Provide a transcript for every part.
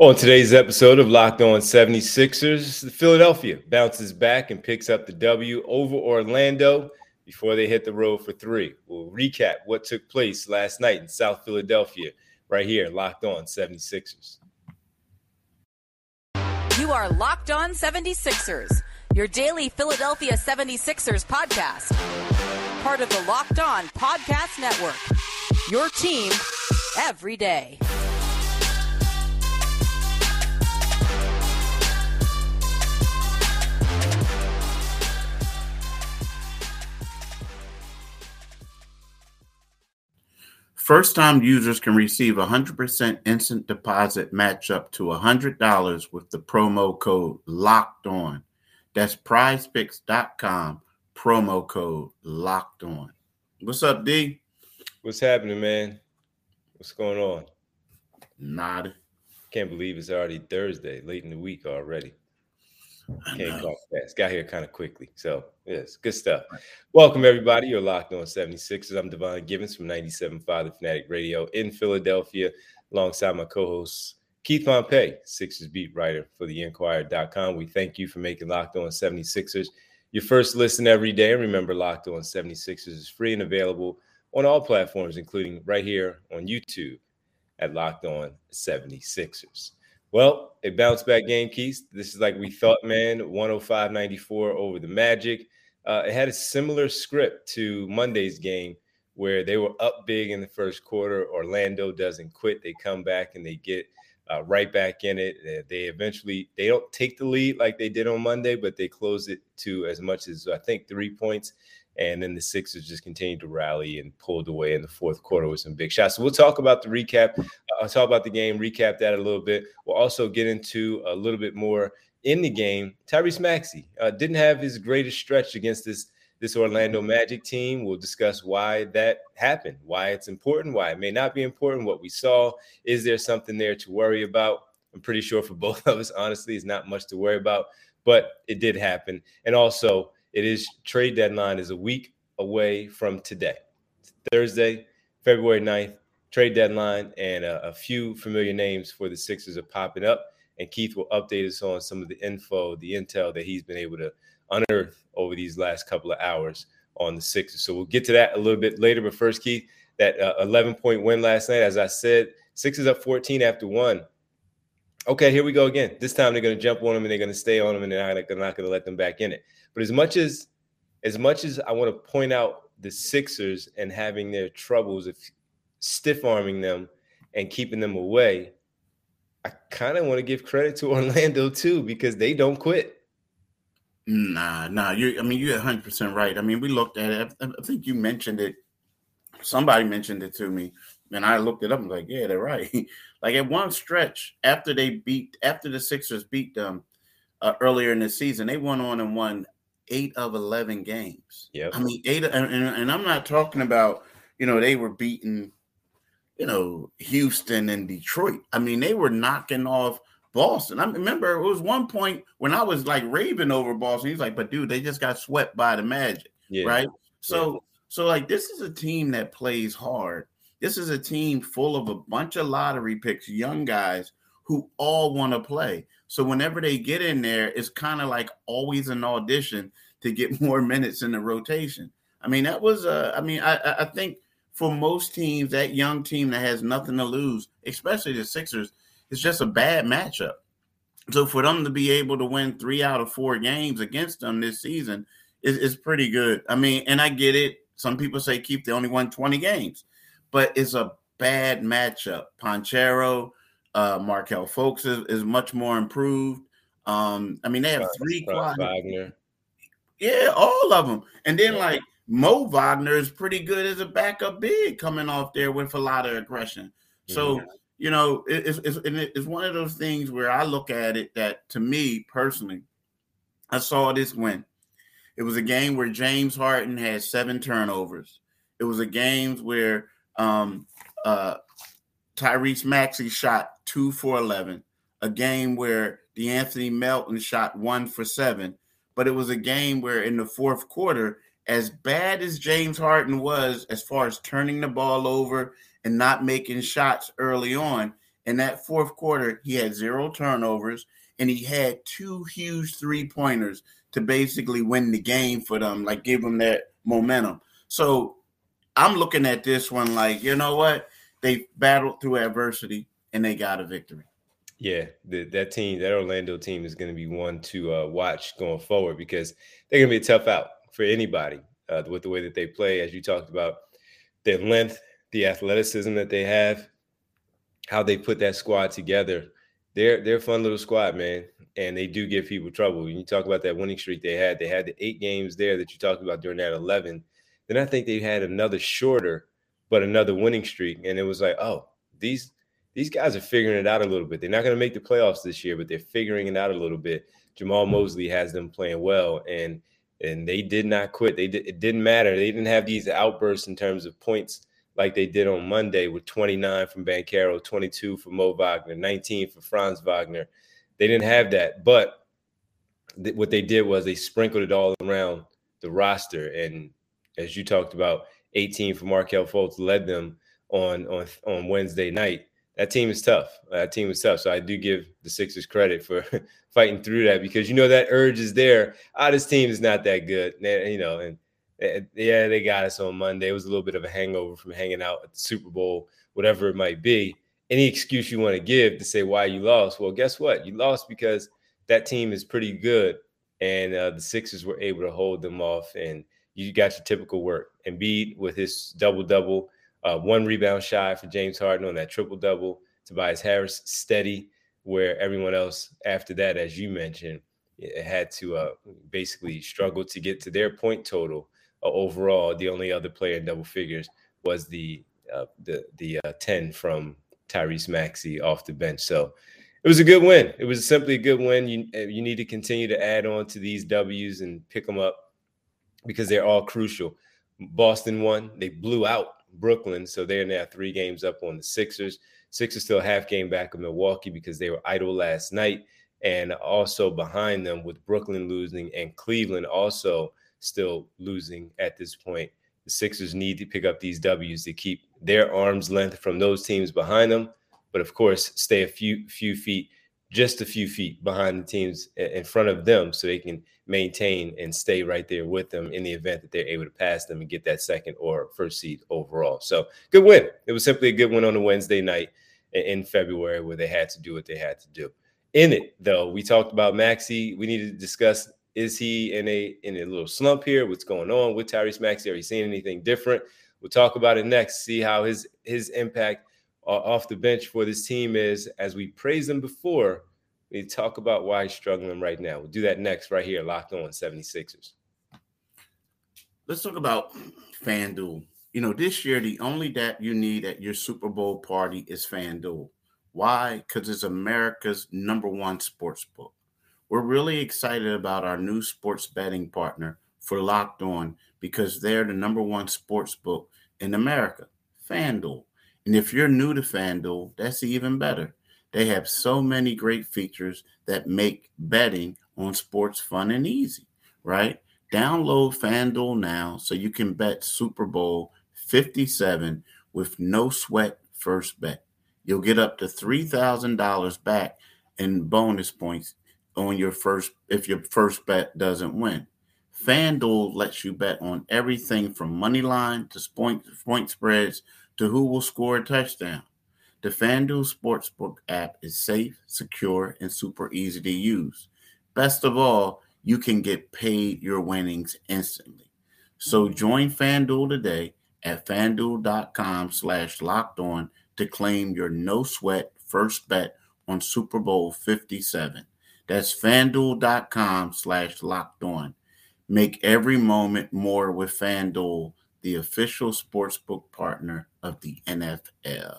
On today's episode of Locked On 76ers, the Philadelphia bounces back and picks up the W over Orlando before they hit the road for three. We'll recap what took place last night in South Philadelphia right here, Locked On 76ers. You are Locked On 76ers, your daily Philadelphia 76ers podcast. Part of the Locked On Podcast Network. Your team every day. First time users can receive a 100% instant deposit match up to $100 with the promo code locked on. That's prizepicks.com, promo code locked on. What's up, D? What's happening, man? What's going on? Nada. Can't believe it's already Thursday, late in the week already. Came off fast. Got here kind of quickly. So, yes, good stuff. Welcome, everybody. You're locked on 76ers. I'm Devon Givens from 97.5 The Fanatic Radio in Philadelphia, alongside my co host, Keith Pompey, Sixers beat writer for the Inquirer.com. We thank you for making Locked On 76ers your first listen every day. And remember, Locked On 76ers is free and available on all platforms, including right here on YouTube at Locked On 76ers. Well, a bounce back game, Keith. This is like we thought, man. 105 94 over the Magic. Uh, it had a similar script to Monday's game where they were up big in the first quarter. Orlando doesn't quit. They come back and they get uh, right back in it. They eventually they don't take the lead like they did on Monday, but they close it to as much as I think three points. And then the Sixers just continued to rally and pulled away in the fourth quarter with some big shots. So we'll talk about the recap. I'll talk about the game, recap that a little bit. We'll also get into a little bit more in the game. Tyrese Maxey uh, didn't have his greatest stretch against this this Orlando Magic team. We'll discuss why that happened, why it's important, why it may not be important, what we saw. Is there something there to worry about? I'm pretty sure for both of us, honestly, it's not much to worry about, but it did happen. And also, it is trade deadline is a week away from today. It's Thursday, February 9th, trade deadline, and a, a, few familiar names for the Sixers are popping up. And Keith will update us on some of the info, the intel that he's been able to unearth over these last couple of hours on the Sixers. So we'll get to that a little bit later. But first, Keith, that uh, 11 point win last night, as I said, Sixers up 14 after one. Okay, here we go again. This time they're going to jump on them and they're going to stay on them and they're not, not going to let them back in it. But as much as as much as I want to point out the Sixers and having their troubles of stiff arming them and keeping them away, I kind of want to give credit to Orlando too because they don't quit. Nah, nah. You, I mean, you're 100 percent right. I mean, we looked at it. I, I, think you mentioned it. Somebody mentioned it to me, and I looked it up. and like, yeah, they're right. like at one stretch after they beat, after the Sixers beat them uh, earlier in the season, they went on and won eight of 11 games. Yeah. I mean, eight, and, and, and, I'm not talking about, you know, they were beating, you know, Houston and Detroit. I mean, they were knocking off Boston. I remember it was one point when I was like raving over Boston. He's like, but dude, they just got swept by the Magic. Yeah. Right. So, yeah. so like, this is a team that plays hard. This is a team full of a bunch of lottery picks, young guys who all want to play. So whenever they get in there, it's kind of like always an audition to get more minutes in the rotation. I mean, that was uh, I mean, I I think for most teams, that young team that has nothing to lose, especially the Sixers, it's just a bad matchup. So for them to be able to win three out of four games against them this season is, is pretty good. I mean, and I get it. Some people say keep the only won 20 games, but it's a bad matchup. Banchero, uh, Markelle Fultz is, is much more improved. Um, I mean, they have three quad. Wagner. Yeah, all of them. And then yeah. like Mo Wagner is pretty good as a backup big coming off there with a lot of aggression. So, mm-hmm. you know, it, it's, it's, it's one of those things where I look at it that to me personally, I saw this win. It was a game where James Harden had seven turnovers. It was a game where um, uh, Tyrese Maxey shot two for 11, a game where De'Anthony Melton shot one for seven. But it was a game where in the fourth quarter, as bad as James Harden was as far as turning the ball over and not making shots early on, In that fourth quarter, he had zero turnovers and he had two huge three pointers to basically win the game for them, like give them that momentum. So I'm looking at this one like, you know what? They battled through adversity and they got a victory. Yeah, the, that team, that Orlando team is going to be one to uh, watch going forward because they're going to be a tough out for anybody uh, with the way that they play. As you talked about, their length, the athleticism that they have, how they put that squad together. They're they're a fun little squad, man, and they do give people trouble. When you talk about that winning streak they had, they had the eight games there that you talked about during that eleven. Then I think they had another shorter, but another winning streak, and it was like, oh, these these guys are figuring it out a little bit. They're not going to make the playoffs this year, but they're figuring it out a little bit. Jamahl hmm. Mosley has them playing well, and and they did not quit. They did, it didn't matter. They didn't have these outbursts in terms of points like they did on Monday with 29 from Banchero, 22 for Mo Wagner, 19 for Franz Wagner. They didn't have that, but th- what they did was they sprinkled it all around the roster, and as you talked about, 18 for Markelle Fultz led them on on on Wednesday night that team is tough. That team is tough. So I do give the Sixers credit for fighting through that because you know that urge is there. Ah, this team is not that good. You know, and yeah, they got us on Monday. It was a little bit of a hangover from hanging out at the Super Bowl, whatever it might be. Any excuse you want to give to say why you lost, well, guess what? You lost because that team is pretty good, and uh, the Sixers were able to hold them off, and you got your typical work. Embiid with his double double uh, one rebound shy for James Harden on that triple double. Tobias Harris steady, where everyone else after that, as you mentioned, had to uh, basically struggle to get to their point total. Uh, overall, the only other player in double figures was the uh, the the uh, ten from Tyrese Maxey off the bench. So it was a good win. It was simply a good win. You uh, you need to continue to add on to these W's and pick them up because they're all crucial. Boston won. They blew out Brooklyn. So they're now three games up on the Sixers. Sixers still half game back of Milwaukee because they were idle last night. And also behind them with Brooklyn losing and Cleveland also still losing at this point. The Sixers need to pick up these W's to keep their arm's length from those teams behind them, but of course, stay a few few feet just a few feet behind the teams in front of them so they can maintain and stay right there with them in the event that they're able to pass them and get that second or first seed overall. So good win. It was simply a good win on a Wednesday night in February where they had to do what they had to do. In it, though, we talked about Maxey. We need to discuss is he in a in a little slump here? What's going on with Tyrese Maxey? Are you seeing anything different? We'll talk about it next. See how his his impact off the bench for this team is as we praised him before. We talk about why he's struggling right now. We'll do that next, right here, locked on 76ers. Let's talk about FanDuel. You know, this year, the only that you need at your Super Bowl party is FanDuel. Why? Because it's America's number one sports book. We're really excited about our new sports betting partner for Locked On because they're the number one sports book in America, FanDuel. And if you're new to FanDuel, that's even better. They have so many great features that make betting on sports fun and easy, right? Download FanDuel now so you can bet Super Bowl 57 with no sweat first bet. You'll get up to $3,000 back in bonus points on your first if your first bet doesn't win. FanDuel lets you bet on everything from money line to point, point spreads to who will score a touchdown. The FanDuel Sportsbook app is safe, secure, and super easy to use. Best of all, you can get paid your winnings instantly. So join FanDuel today at fanduel.com slash locked on to claim your no sweat first bet on Super Bowl 57. That's fanduel.com slash locked on. Make every moment more with FanDuel, the official sportsbook partner of the NFL.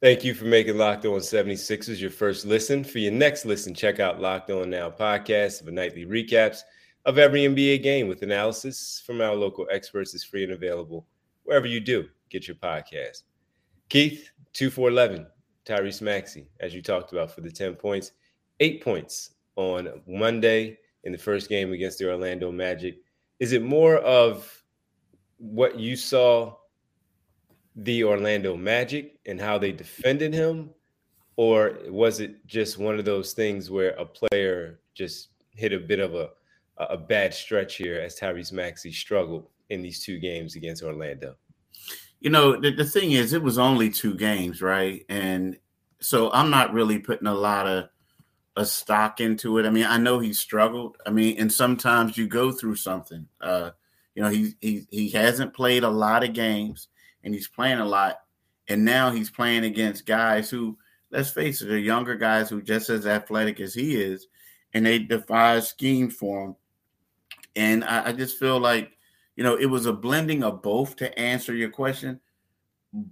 Thank you for making Locked On 76ers your first listen. For your next listen, check out Locked On Now podcast for nightly recaps of every NBA game with analysis from our local experts is free and available wherever you do get your podcast. Keith, 2 for 11, Tyrese Maxey, as you talked about for the 10 points, eight points on Monday in the first game against the Orlando Magic. Is it more of what you saw the Orlando Magic and how they defended him, or was it just one of those things where a player just hit a bit of a a bad stretch here as Tyrese Maxey struggled in these two games against Orlando? You know, the, the thing is, it was only two games, right? And so I'm not really putting a lot of a stock into it. I mean, I know he struggled. I mean, and sometimes you go through something. Uh, you know, he he he hasn't played a lot of games, and he's playing a lot, and now he's playing against guys who, let's face it, are younger guys who just as athletic as he is, and they defy scheme for him. And I, I just feel like, you know, it was a blending of both to answer your question.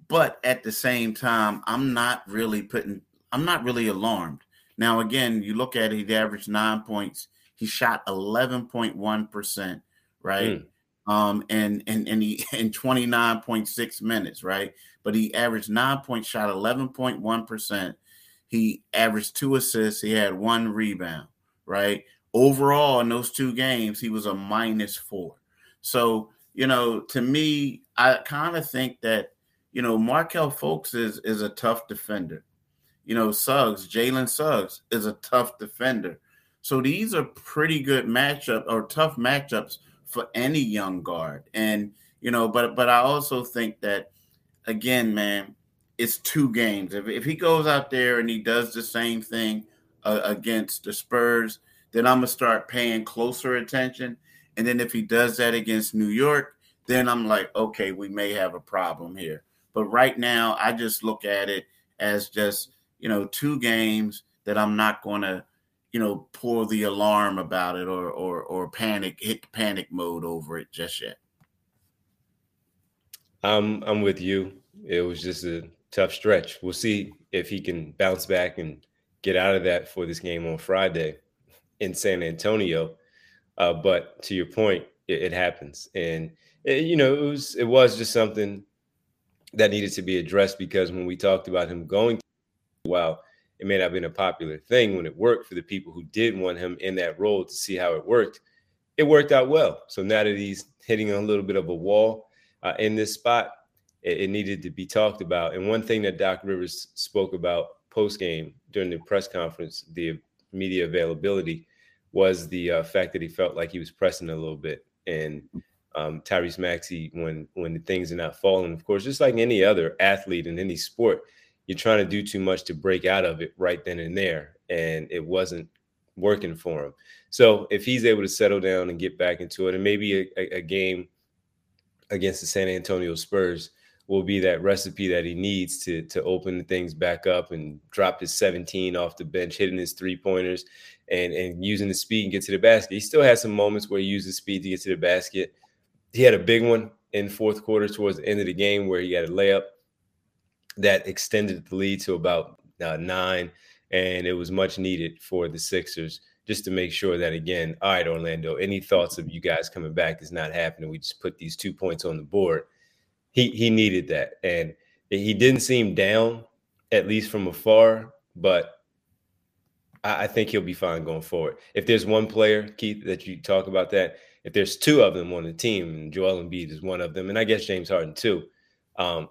But at the same time, I'm not really putting, I'm not really alarmed. Now, again, you look at it, he averaged nine points. He shot 11.1%, right? Mm. Um, and and and he in 29.6 minutes, right? But he averaged nine points, shot 11.1%. He averaged two assists, he had one rebound, right? Overall, in those two games, he was a minus four. So, you know, to me, I kind of think that you know, Markelle Fultz is is a tough defender. You know, Suggs, Jalen Suggs is a tough defender. So these are pretty good matchup or tough matchups for any young guard. And you know, but but I also think that again, man, it's two games. If if he goes out there and he does the same thing uh, against the Spurs, then I'm gonna start paying closer attention. And then if he does that against New York, then I'm like, okay, we may have a problem here. But right now, I just look at it as just, you know, two games that I'm not to, you know, pour the alarm about it or or or panic hit panic mode over it just yet. I'm I'm with you. It was just a tough stretch. We'll see if he can bounce back and get out of that for this game on Friday in San Antonio. Uh, but to your point, it, it happens, and it, you know it was it was just something that needed to be addressed because when we talked about him going, while it may not have been a popular thing when it worked for the people who did want him in that role to see how it worked, it worked out well. So now that he's hitting a little bit of a wall uh, in this spot, it, it, needed to be talked about. And one thing that Doc Rivers spoke about post game during the press conference, the media availability, was the uh, fact that he felt like he was pressing a little bit. And um, Tyrese Maxey when when things are not falling. Of course, just like any other athlete in any sport, you're trying to do too much to break out of it right then and there, and it wasn't working for him. So if he's able to settle down and get back into it, and maybe a, a, a game against the San Antonio Spurs will be that recipe that he needs to to open things back up and drop his 17 off the bench, hitting his three pointers and and using the speed and get to the basket. He still has some moments where he uses speed to get to the basket he had a big one in fourth quarter towards the end of the game where he had a layup that extended the lead to about uh, nine, and it was much needed for the Sixers just to make sure that again, all right, Orlando, any thoughts of you guys coming back is not happening. We just put these two points on the board. He he needed that, and he didn't seem down, at least from afar, but. I, think he'll be fine going forward. If there's one player, Keith, that you talk about that, if there's two of them on the team, and Joel Embiid is one of them, and I guess James Harden too, um,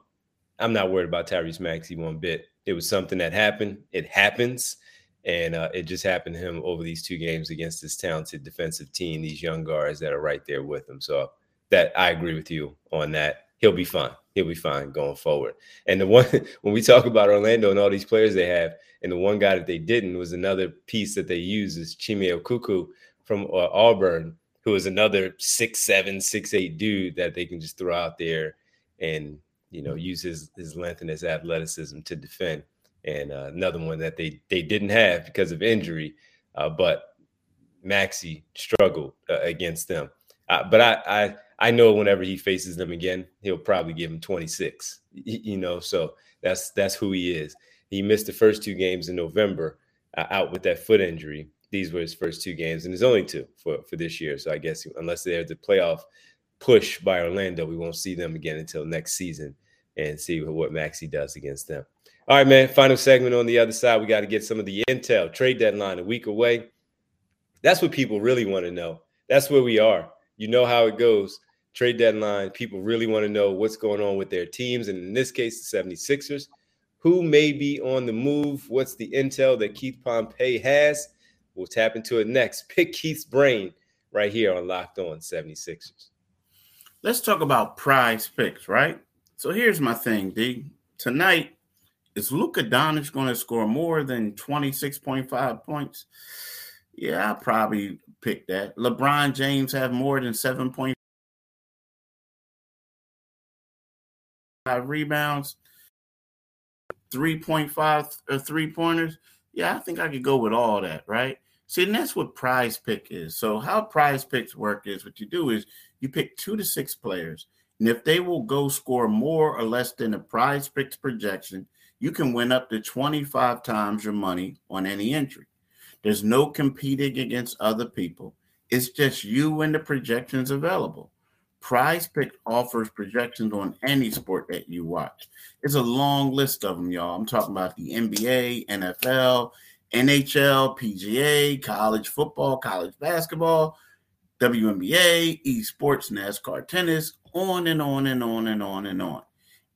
I'm not worried about Tyrese Maxey one bit. It was something that happened. It happens, and uh, it just happened to him over these two games against this talented defensive team, these young guards that are right there with him. So that I agree with you on that. He'll be fine. He'll be fine going forward. And the one when we talk about Orlando and all these players they have, and the one guy that they didn't was another piece that they use is Chuma Okeke from uh, Auburn who is another six seven, six eight dude that they can just throw out there and you know use his his length and his athleticism to defend. And uh, another one that they they didn't have because of injury, uh, but Maxey struggled uh, against them. Uh, but I, I I know whenever he faces them again, he'll probably give him 26. You know, so that's that's who he is. He missed the first two games in November uh, out with that foot injury, these were his first two games, and there's only two for for this year. So I guess unless there's a playoff push by Orlando, we won't see them again until next season and see what Maxey does against them. All right, man. Final segment on the other side. We got to get some of the intel. Trade deadline a week away. That's what people really want to know. That's where we are. You know how it goes. trade deadline. People really want to know what's going on with their teams. And in this case, the 76ers. Who may be on the move? What's the intel that Keith Pompey has? We'll tap into it next. Pick Keith's brain right here on Locked On 76ers. Let's talk about prize picks, right? So here's my thing, D. Tonight, is Luka Doncic going to score more than 26.5 points? Yeah, I'll probably pick that. LeBron James have more than 7.5 rebounds, 3.5 or three uh, pointers. Yeah, I think I could go with all that, right? See, and that's what prize pick is. So, how prize picks work is what you do is you pick two to six players, and if they will go score more or less than the prize picks projection, you can win up to 25 times your money on any entry. There's no competing against other people. It's just you and the projections available. Prize Pick offers projections on any sport that you watch. It's a long list of them, y'all. I'm talking about the NBA, NFL, NHL, PGA, college football, college basketball, WNBA, esports, NASCAR, tennis, on and on and on and on and on.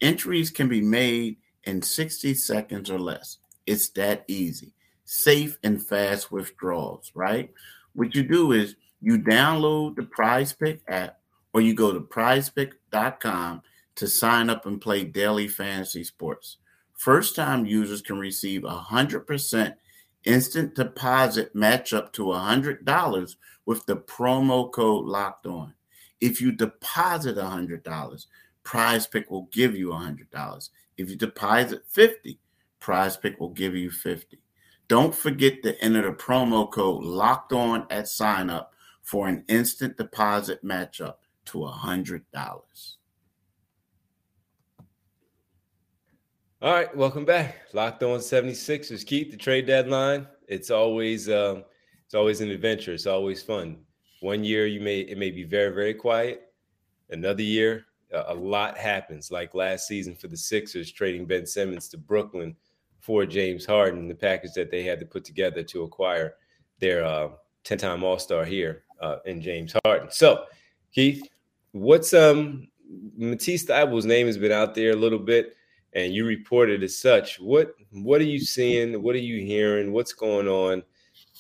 Entries can be made in 60 seconds or less. It's that easy. Safe and fast withdrawals, right? What you do is you download the Prize Pick app or you go to prizepick.com to sign up and play daily fantasy sports. First time users can receive a 100% instant deposit match up to $100 with the promo code locked on. If you deposit $100, Prize Pick will give you $100. If you deposit 50, Prize Pick will give you 50. Don't forget to enter the promo code locked on at sign up for an instant deposit matchup to $100. All right, welcome back. Locked on 76ers. Keith, the trade deadline. It's always um, it's always an adventure. It's always fun. One year you may it may be very, very quiet. Another year, a lot happens. Like last season for the Sixers, trading Ben Simmons to Brooklyn for James Harden, the package that they had to put together to acquire their uh, 10-time All-Star here uh, in James Harden. So, Keith, what's um Matisse Thybulle's name has been out there a little bit, and you reported as such. What what are you seeing? What are you hearing? What's going on?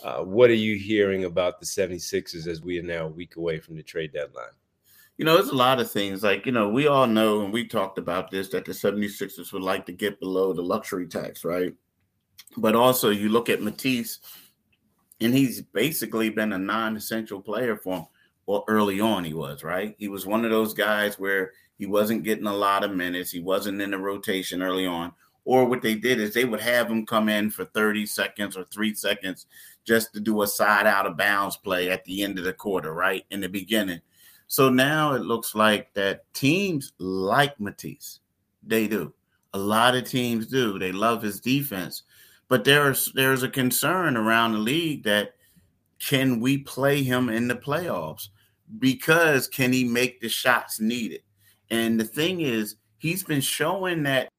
Uh, what are you hearing about the 76ers as we are now a week away from the trade deadline? You know, there's a lot of things. Like, you know, we all know, and we talked about this, that the 76ers would like to get below the luxury tax, right? But also, you look at Matisse, and he's basically been a non essential player for him. Well, early on, he was, right? He was one of those guys where he wasn't getting a lot of minutes. He wasn't in the rotation early on. Or what they did is they would have him come in for 30 seconds or three seconds just to do a side out of bounds play at the end of the quarter, right? In the beginning so now it looks like that teams like Matisse. They do. A lot of teams do. They love his defense. But there's there's a concern around the league that can we play him in the playoffs? Because can he make the shots needed? And the thing is, he's been showing that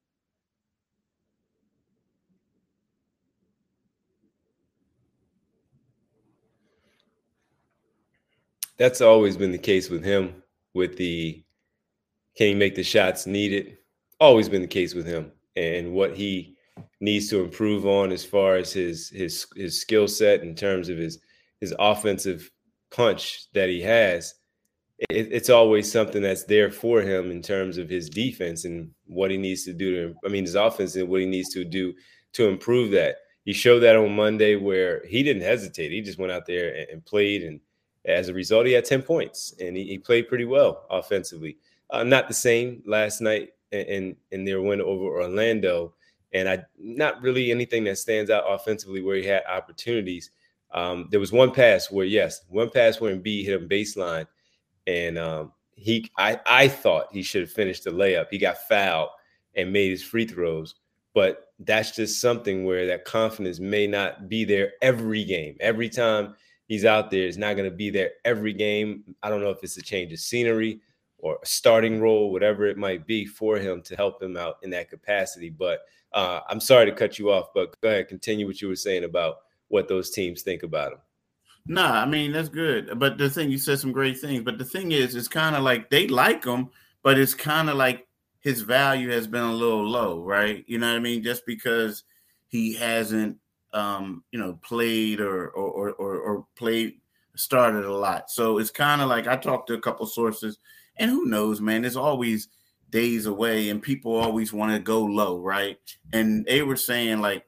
that's always been the case with him. With the can he make the shots needed? Always been the case with him, and what he needs to improve on as far as his his his skill set in terms of his his offensive punch that he has. It, it's always something that's there for him in terms of his defense and what he needs to do to. I mean, his offense and what he needs to do to improve that. He showed that on Monday where he didn't hesitate. He just went out there and, and played and as a result, he had 10 points and he, he played pretty well offensively. Uh, not the same last night in, in their win over Orlando. And I not really anything that stands out offensively where he had opportunities. Um, there was one pass where, yes, one pass where Embiid hit him baseline, and um, he I I thought he should have finished the layup. He got fouled and made his free throws, but that's just something where that confidence may not be there every game. Every time he's out there. He's not going to be there every game. I don't know if it's a change of scenery or a starting role, whatever it might be for him to help him out in that capacity. But uh, I'm sorry to cut you off, but go ahead, continue what you were saying about what those teams think about him. Nah, I mean that's good. But the thing you said some great things. But the thing is, it's kind of like they like him, but it's kind of like his value has been a little low, right? You know what I mean? Just because he hasn't, um, you know, played or or or, or played started a lot. So it's kind of like I talked to a couple sources, and who knows, man? There's always days away, and people always want to go low, right? And they were saying like,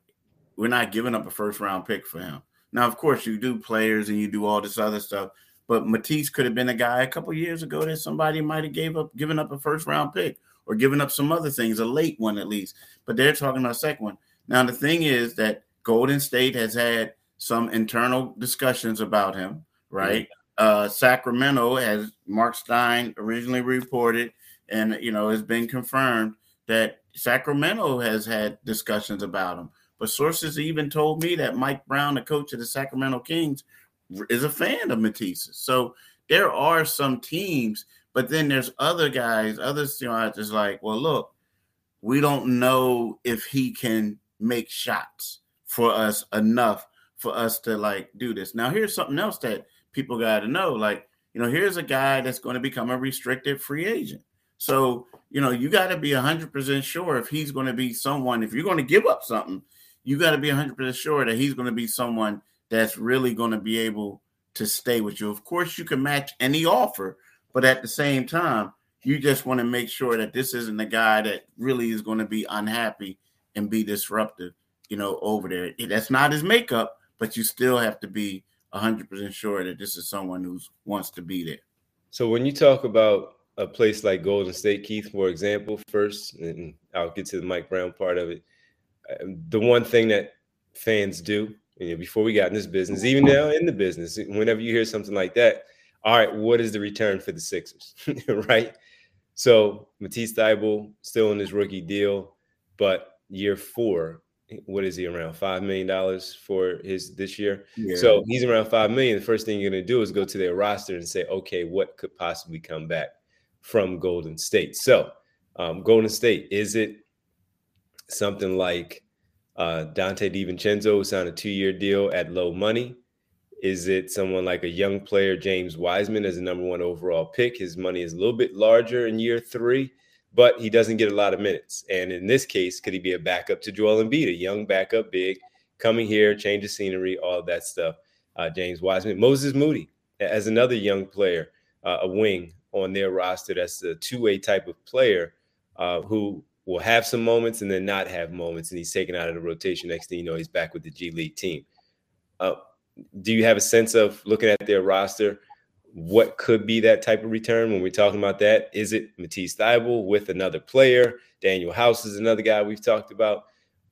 we're not giving up a first round pick for him. Now, of course, you do players and you do all this other stuff, but Matisse could have been a guy a couple years ago that somebody might have gave up, given up a first round pick or given up some other things, a late one at least. But they're talking about a second one. Now, the thing is that Golden State has had some internal discussions about him, right? Uh, Sacramento, as Mark Stein originally reported, and you know, has been confirmed that Sacramento has had discussions about him. But sources even told me that Mike Brown, the coach of the Sacramento Kings, is a fan of Matisse. So there are some teams, but then there's other guys, other you know, just like, well, look, we don't know if he can make shots for us enough for us to like do this. Now, here's something else that people got to know. Like, you know, here's a guy that's going to become a restricted free agent. So, you know, you got to be 100% sure if he's going to be someone, if you're going to give up something, you got to be 100% sure that he's going to be someone that's really going to be able to stay with you. Of course, you can match any offer, but at the same time, you just want to make sure that this isn't the guy that really is going to be unhappy and be disruptive, you know, over there. That's not his makeup, but you still have to be 100% sure that this is someone who wants to be there. So when you talk about a place like Golden State, Keith, for example, first, and I'll get to the Mike Brown part of it. Um, the one thing that fans do, you know, before we got in this business, even now in the business, whenever you hear something like that, all right, what is the return for the Sixers, right? So Matisse Thybulle still in his rookie deal, but year four, what is he around five million dollars for his this year? Yeah. So he's around five million. The first thing you're gonna do is go to their roster and say, okay, what could possibly come back from Golden State? So um, Golden State, is it something like uh, Donte DiVincenzo signed a two-year deal at low money? Is it someone like a young player, James Wiseman, as a number one overall pick? His money is a little bit larger in year three, but he doesn't get a lot of minutes. And in this case, could he be a backup to Joel Embiid, a young backup big, coming here, change of scenery, all of that stuff? Uh, James Wiseman, Moses Moody, as another young player, uh, a wing on their roster that's a two-way type of player uh, who will have some moments and then not have moments, and he's taken out of the rotation. Next thing you know, he's back with the G League team. Uh, do you have a sense of looking at their roster? What could be that type of return when we're talking about that? Is it Matisse Thybulle with another player? Danuel House is another guy we've talked about.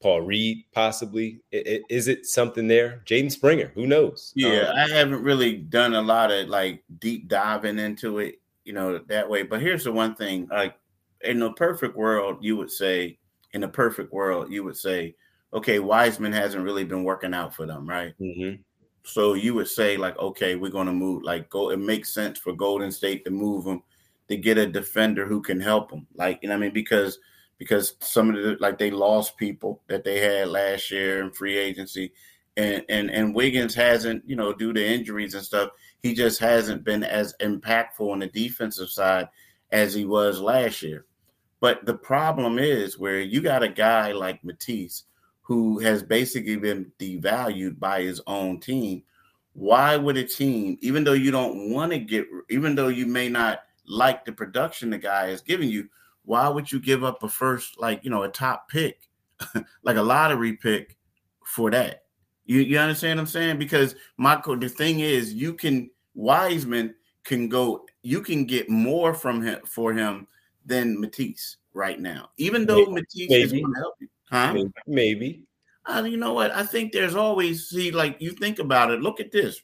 Paul Reed, possibly. Is it something there? Jaden Springer, who knows? Yeah, um, I haven't really done a lot of like deep diving into it, you know, that way. But here's the one thing: like in a perfect world, you would say, in a perfect world, you would say, okay, Wiseman hasn't really been working out for them, right? Mm-hmm. So you would say, like, okay, we're going to move, like, go. It makes sense for Golden State to move them to get a defender who can help them, like, you know, I mean, because because some of the like they lost people that they had last year in free agency, and and and Wiggins hasn't, you know, due to injuries and stuff, he just hasn't been as impactful on the defensive side as he was last year. But the problem is where you got a guy like Matisse who has basically been devalued by his own team. Why would a team, even though you don't want to get, even though you may not like the production the guy is giving you, why would you give up a first, like, you know, a top pick, like a lottery pick for that? You, you understand what I'm saying? Because Michael, the thing is, you can, Wiseman can go, you can get more from him for him than Matisse right now. Even though maybe, Matisse maybe. is going to help you. Huh? Maybe. Uh, you know what? I think there's always see, like you think about it. Look at this.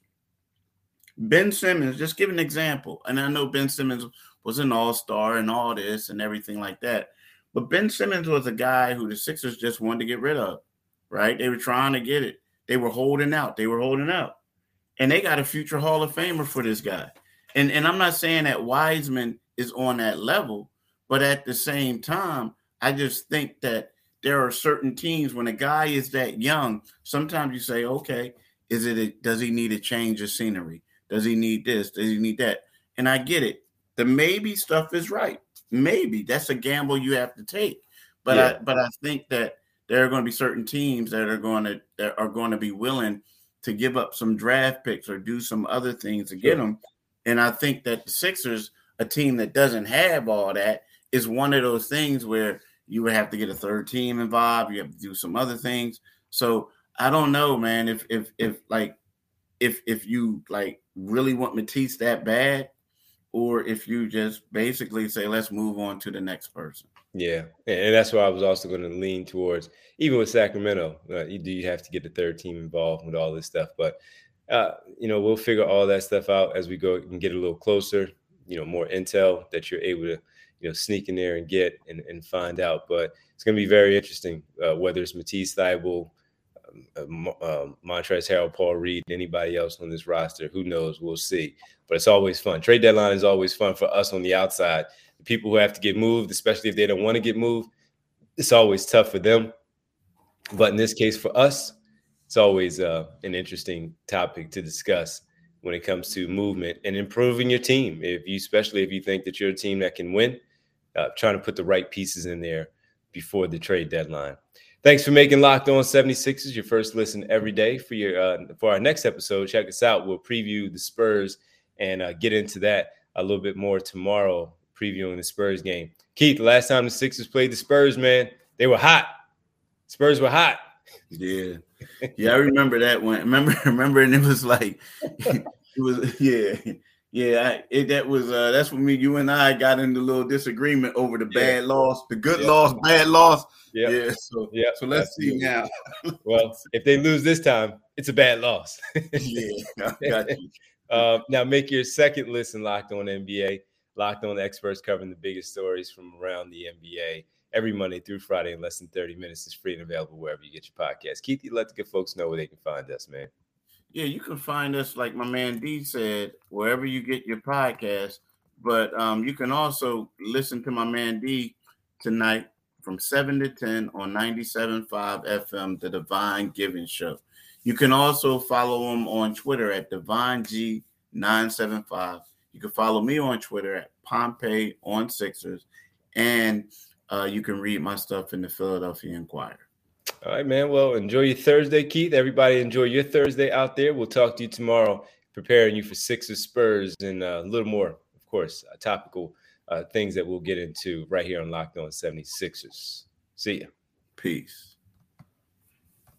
Ben Simmons, just give an example. And I know Ben Simmons was an all-star and all this and everything like that. But Ben Simmons was a guy who the Sixers just wanted to get rid of, right? They were trying to get it. They were holding out. They were holding out. And they got a future Hall of Famer for this guy. And and I'm not saying that Wiseman is on that level, but at the same time, I just think that there are certain teams when a guy is that young, sometimes you say, okay, Is it a, does he need a change of scenery? Does he need this? Does he need that? And I get it. The maybe stuff is right. Maybe that's a gamble you have to take. But yeah. I but I think that there are going to be certain teams that are going to that are going to be willing to give up some draft picks or do some other things to sure. get them. And I think that the Sixers, a team that doesn't have all that, is one of those things where you would have to get a third team involved. You have to do some other things. So I don't know, man. If if if like if if you like really want Matisse that bad, or if you just basically say let's move on to the next person. Yeah, and that's why I was also going to lean towards even with Sacramento. Uh, you do you have to get the third team involved with all this stuff, but uh, you know we'll figure all that stuff out as we go and get a little closer. You know, more intel that you're able to you know sneak in there and get and, and find out. But it's going to be very interesting uh, whether it's Matisse Thybulle, um, uh, um, Montrezl Harrell, Paul Reed, anybody else on this roster. Who knows? We'll see. But it's always fun. Trade deadline is always fun for us on the outside. The people who have to get moved, especially if they don't want to get moved, it's always tough for them. But in this case, for us, it's always uh, an interesting topic to discuss when it comes to movement and improving your team. If you, especially if you think that you're a team that can win, uh, trying to put the right pieces in there before the trade deadline. Thanks for making Locked On 76ers your first listen every day. For your uh, for our next episode, check us out. We'll preview the Spurs and uh, get into that a little bit more tomorrow, previewing the Spurs game. Keith, last time the Sixers played the Spurs, man, they were hot. Spurs were hot. Yeah, yeah, I remember that one. Remember, remember, and it was like, it was yeah, yeah. I, it, that was uh, that's when me, you and I got into a little disagreement over the yeah. bad loss, the good yeah. loss, bad loss. Yep. Yeah. So yeah. So let's see now. well, if they lose this time, it's a bad loss. yeah. got you. Uh, now make your second listen locked on NBA. Locked on experts covering the biggest stories from around the NBA every Monday through Friday in less than 30 minutes. It's free and available wherever you get your podcast. Keith, you let the good folks know where they can find us, man. Yeah, you can find us, like my man D said, wherever you get your podcast. But um, you can also listen to my man D tonight from 7 to 10 on 97.5 FM, The Devon Givens Show. You can also follow him on Twitter at Devon G975. You can follow me on Twitter at Pompey on Sixers. And uh, you can read my stuff in the Philadelphia Inquirer. All right, man. Well, enjoy your Thursday, Keith. Everybody enjoy your Thursday out there. We'll talk to you tomorrow, preparing you for Sixers Spurs and uh, a little more, of course, uh, topical uh, things that we'll get into right here on Locked On 76ers. See ya. Peace.